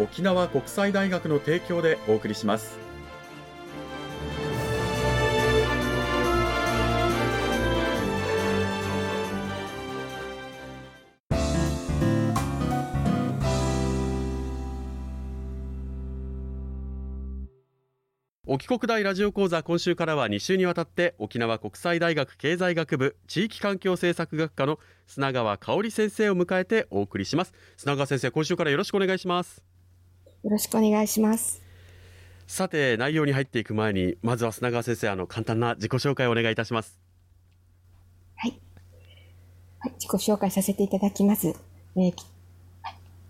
沖縄国際大学の提供でお送りします。沖国大ラジオ講座今週からは2週にわたって沖縄国際大学経済学部地域環境政策学科の砂川香織先生を迎えてお送りします。砂川先生今週からよろしくお願いします。よろしくお願いします。さて内容に入っていく前にまずは砂川先生あの簡単な自己紹介をお願いいたします。はい、はい、自己紹介させていただきます、えー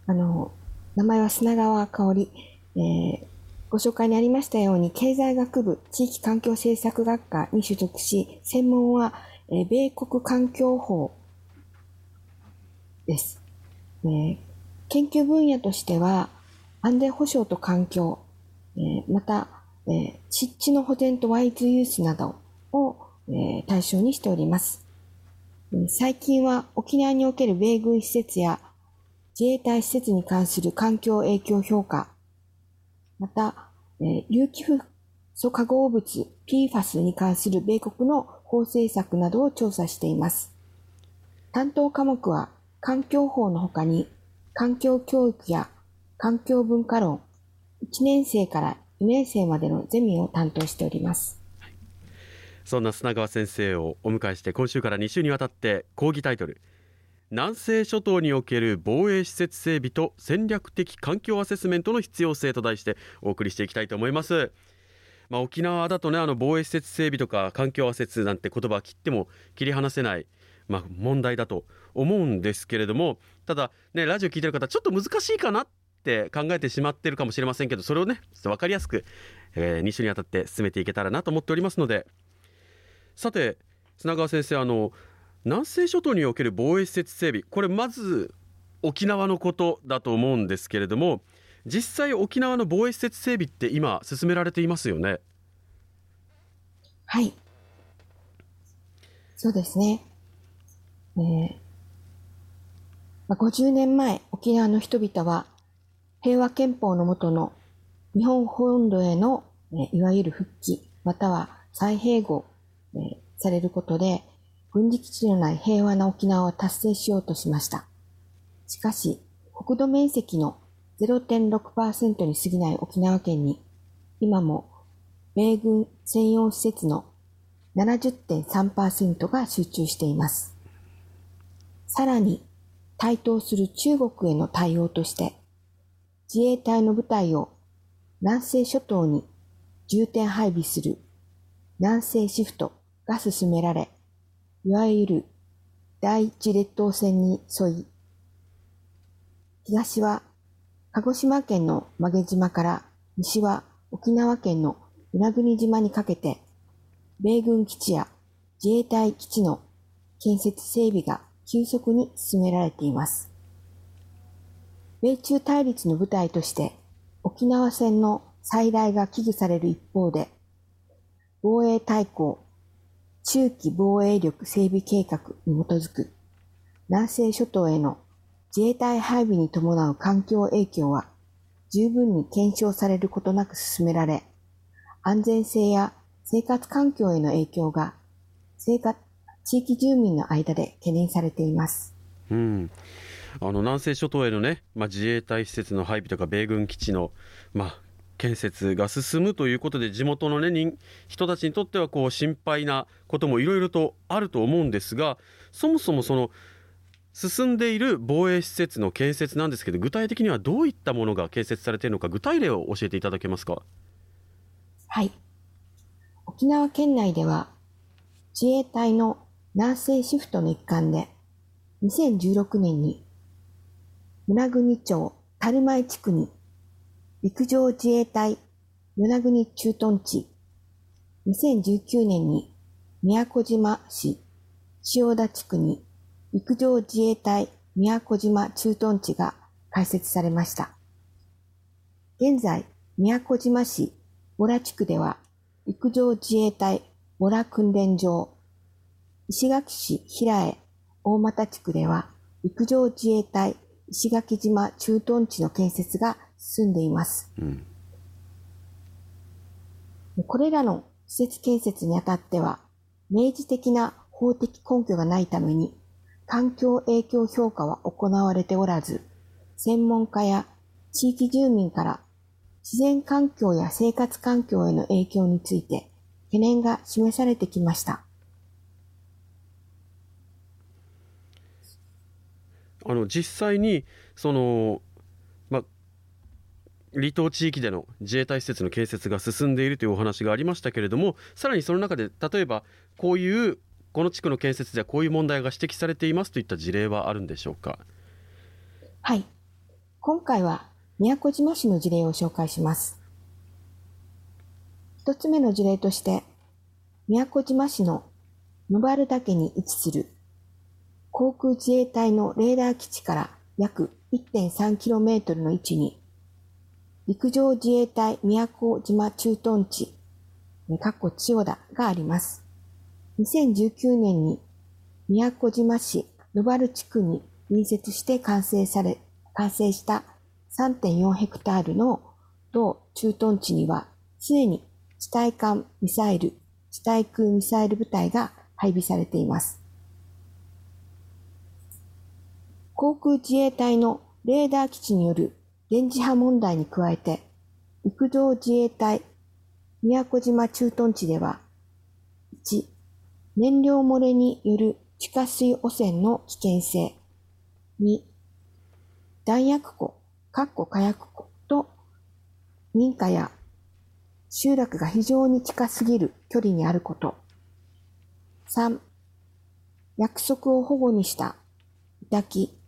あの名前は砂川香織、えーご紹介にありましたように、経済学部地域環境政策学科に所属し、専門は、えー米国環境法です、えー研究分野としては、安全保障と環境、えーまた、えー湿地の保全とワイズユースなどを、えー対象にしております。最近は沖縄における米軍施設や自衛隊施設に関する環境影響評価、また、えー有機フッ素化合物 PFAS に関する米国の法政策などを調査しています。担当科目は環境法の他に環境教育や環境文化論、1年生から2年生までのゼミを担当しております。そんな砂川先生をお迎えして今週から2週にわたって講義タイトル南西諸島における防衛施設整備と戦略的環境アセスメントの必要性と題してお送りしていきたいと思います。まあ、沖縄だとねあの防衛施設整備とか環境アセスなんて言葉は切っても切り離せない、まあ、問題だと思うんですけれどもただねラジオ聞いてる方ちょっと難しいかなっって考えてしまってるかもしれませんけどそれをねちょっと分かりやすく、え2週にわたって進めていけたらなと思っておりますのでさて砂川先生あの南西諸島における防衛施設整備これまず沖縄のことだと思うんですけれども実際沖縄の防衛施設整備って今進められていますよね？はい。そうですね。えーまあ、50年前、沖縄の人々は平和憲法の下の日本本土への、えいわゆる復帰、または再併合、えされることで、軍事基地のない平和な沖縄を達成しようとしました。しかし、国土面積の0.6%に過ぎない沖縄県に、今も米軍専用施設の70.3%が集中しています。さらに、台頭する中国への対応として、自衛隊の部隊を南西諸島に重点配備する南西シフトが進められ、いわゆる第一列島線に沿い、東は鹿児島県の曲げ島から西は沖縄県の与那国島にかけて、米軍基地や自衛隊基地の建設整備が急速に進められています。米中対立の舞台として沖縄戦の再来が危惧される一方で、防衛大綱中期防衛力整備計画に基づく南西諸島への自衛隊配備に伴う環境影響は十分に検証されることなく進められ、安全性や生活環境への影響が生活地域住民の間で懸念されています。うん、あの南西諸島へのね、まあ、自衛隊施設の配備とか米軍基地の、まあ、建設が進むということで地元の、ね、人たちにとってはこう心配なこともいろいろとあると思うんですがそもそもその進んでいる防衛施設の建設なんですけど具体的にはどういったものが建設されているのか具体例を教えていただけますか？はい。沖縄県内では自衛隊の南西シフトの一環で2016年に村国町樽前地区に陸上自衛隊与那国駐屯地2019年に宮古島市千代田地区に陸上自衛隊宮古島駐屯地が開設されました。現在、宮古島市ボラ地区では陸上自衛隊ボラ訓練場、石垣市平江大俣地区では陸上自衛隊石垣島駐屯地の建設が進んでいます。うん、これらの施設建設にあたっては、明示的な法的根拠がないために環境影響評価は行われておらず、専門家や地域住民から自然環境や生活環境への影響について懸念が示されてきました。あの実際にその、ま、離島地域での自衛隊施設の建設が進んでいるというお話がありましたけれどもさらにその中で例えばこういうこの地区の建設ではこういう問題が指摘されていますといった事例はあるんでしょうか？はい。今回は宮古島市の事例を紹介します。一つ目の事例として宮古島市の野原岳に位置する航空自衛隊のレーダー基地から約 1.3km の位置に陸上自衛隊宮古島駐屯地、かっこ千代田があります。2019年に宮古島市野原地区に隣接して完成され、完成した3.4ヘクタールの同駐屯地には、すでに地対艦ミサイル、地対空ミサイル部隊が配備されています。航空自衛隊のレーダー基地による電磁波問題に加えて、陸上自衛隊宮古島駐屯地では、1、燃料漏れによる地下水汚染の危険性。2、弾薬庫、かっこ火薬庫と民家や集落が非常に近すぎる距離にあること。3、約束を保護にした抱き。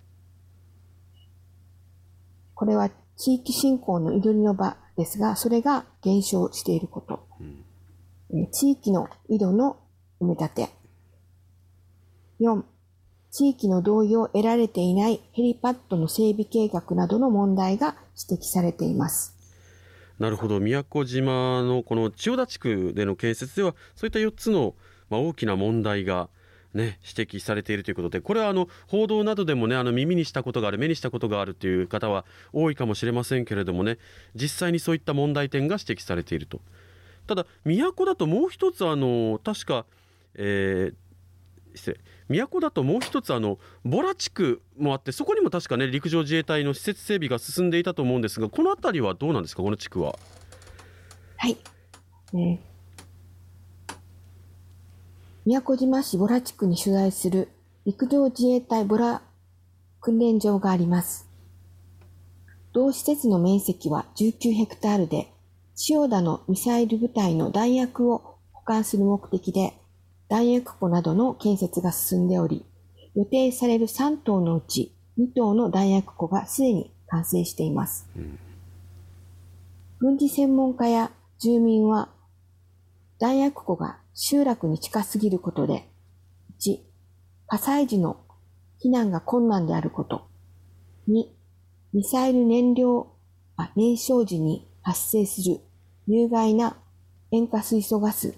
これは地域振興の祈りの場ですが、それが減少していること。うん、地域の井戸の埋め立て。4、地域の同意を得られていないヘリパッドの整備計画などの問題が指摘されています。なるほど宮古島のこの千代田地区での建設ではそういった4つの、まあ、大きな問題が、ね、指摘されているということでこれはあの報道などでも、ね、あの耳にしたことがある目にしたことがあるという方は多いかもしれませんけれどもね実際にそういった問題点が指摘されていると。ただ都だともう一つあの確かえー、失礼都だともう一つあのボラ地区もあってそこにも確かね陸上自衛隊の施設整備が進んでいたと思うんですがこの辺りはどうなんですか？この地区は。はい、えー、宮古島市ボラ地区に取材する陸上自衛隊ボラ訓練場があります。同施設の面積は19ヘクタールで、千代田のミサイル部隊の弾薬を保管する目的で、弾薬庫などの建設が進んでおり、予定される3棟のうち2棟の弾薬庫がすでに完成しています。うん、軍事専門家や住民は、弾薬庫が集落に近すぎることで、1、火災時の避難が困難であること、2、ミサイル燃料、あ燃焼時に発生する有害な塩化水素ガス、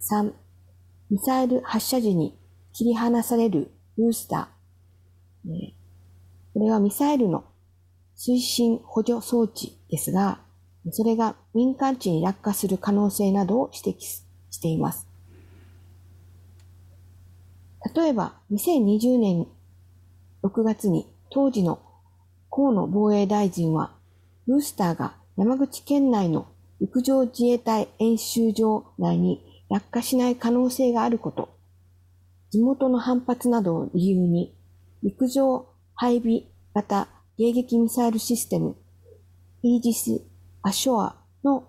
3、ミサイル発射時に切り離されるブースター。これはミサイルの推進補助装置ですが、それが民間地に落下する可能性などを指摘しています。例えば、2020年6月に当時の河野防衛大臣は、ブースターが山口県内の陸上自衛隊演習場内に落下しない可能性があること、地元の反発などを理由に、陸上配備型迎撃ミサイルシステム、イージス・アショアの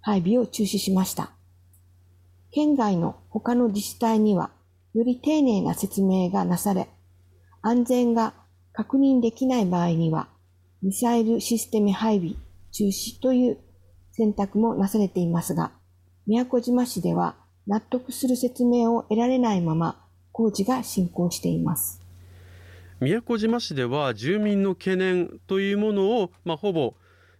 配備を中止しました。県外の他の自治体には、より丁寧な説明がなされ、安全が確認できない場合には、ミサイルシステム配備中止という選択もなされていますが、宮古島市では納得する説明を得られないまま工事が進行しています。宮古島市では住民の懸念というものを、まあ、ほぼ、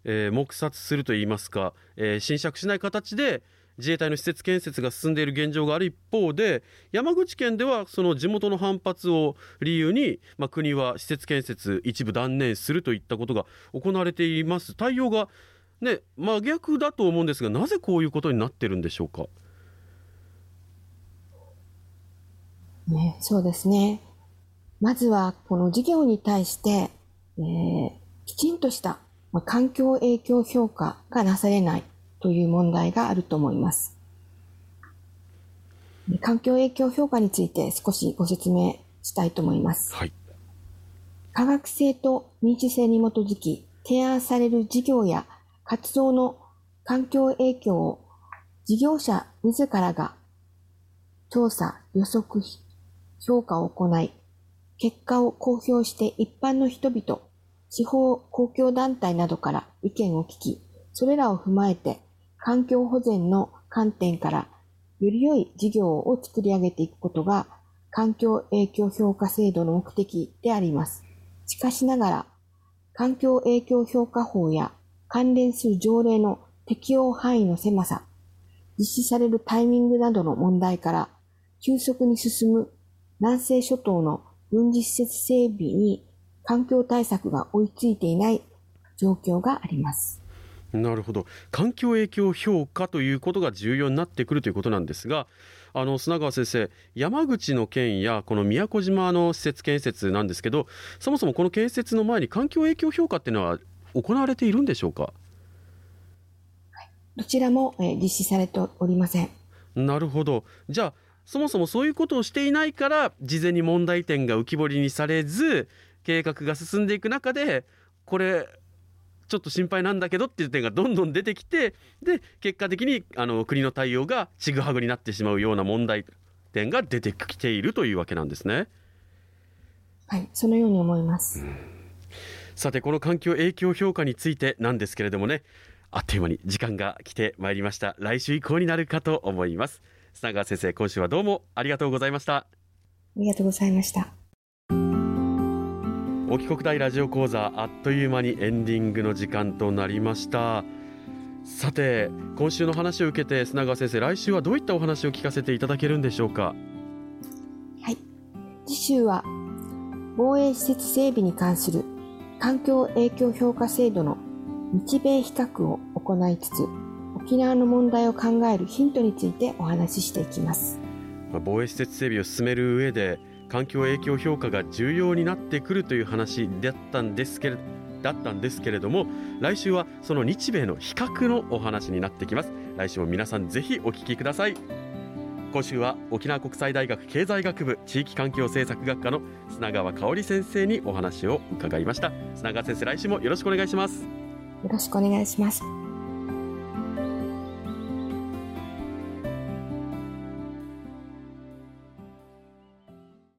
えー、黙殺するといいますか、えー、侵釈しない形で自衛隊の施設建設が進んでいる現状がある一方で山口県ではその地元の反発を理由に、まあ、国は施設建設一部断念するといったことが行われています対応が、ね、真逆だと思うんですがなぜこういうことになってるんでしょうか？ね、そうですね。まずはこの事業に対して、えー、きちんとした、まあ、環境影響評価がなされないという問題があると思います。環境影響評価について少しご説明したいと思います。はい、科学性と民主性に基づき提案される事業や活動の環境影響を事業者自らが調査、予測、評価を行い、結果を公表して一般の人々、地方公共団体などから意見を聞き、それらを踏まえて環境保全の観点からより良い事業を作り上げていくことが環境影響評価制度の目的であります。しかしながら、環境影響評価法や関連する条例の適用範囲の狭さ、実施されるタイミングなどの問題から、急速に進む南西諸島の軍事施設整備に環境対策が追いついていない状況があります。なるほど。環境影響評価ということが重要になってくるということなんですがあの砂川先生山口の県やこの宮古島の施設建設なんですけどそもそもこの建設の前に環境影響評価っていうのは行われているんでしょうか？どちらも、え実施されておりません。なるほど。じゃあそもそもそういうことをしていないから事前に問題点が浮き彫りにされず計画が進んでいく中でこれちょっと心配なんだけどっていう点がどんどん出てきてで結果的にあの国の対応がちぐはぐになってしまうような問題点が出てきているというわけなんですね。はいそのように思います、うん、さてこの環境影響評価についてなんですけれどもねあっという間に時間が来てまいりました。来週以降になるかと思います。砂川先生今週はどうもありがとうございました。ありがとうございました沖国大ラジオ講座あっという間にエンディングの時間となりました。さて今週の話を受けて砂川先生来週はどういったお話を聞かせていただけるんでしょうか？はい。次週は防衛施設整備に関する環境影響評価制度の日米比較を行いつつ沖縄の問題を考えるヒントについてお話ししていきます。防衛施設整備を進める上で環境影響評価が重要になってくるという話だったんですけれだったんですけれども来週はその日米の比較のお話になってきます。来週も皆さんぜひお聞きください。今週は沖縄国際大学経済学部地域環境政策学科の砂川香織先生にお話を伺いました。砂川先生来週もよろしくお願いします。よろしくお願いします。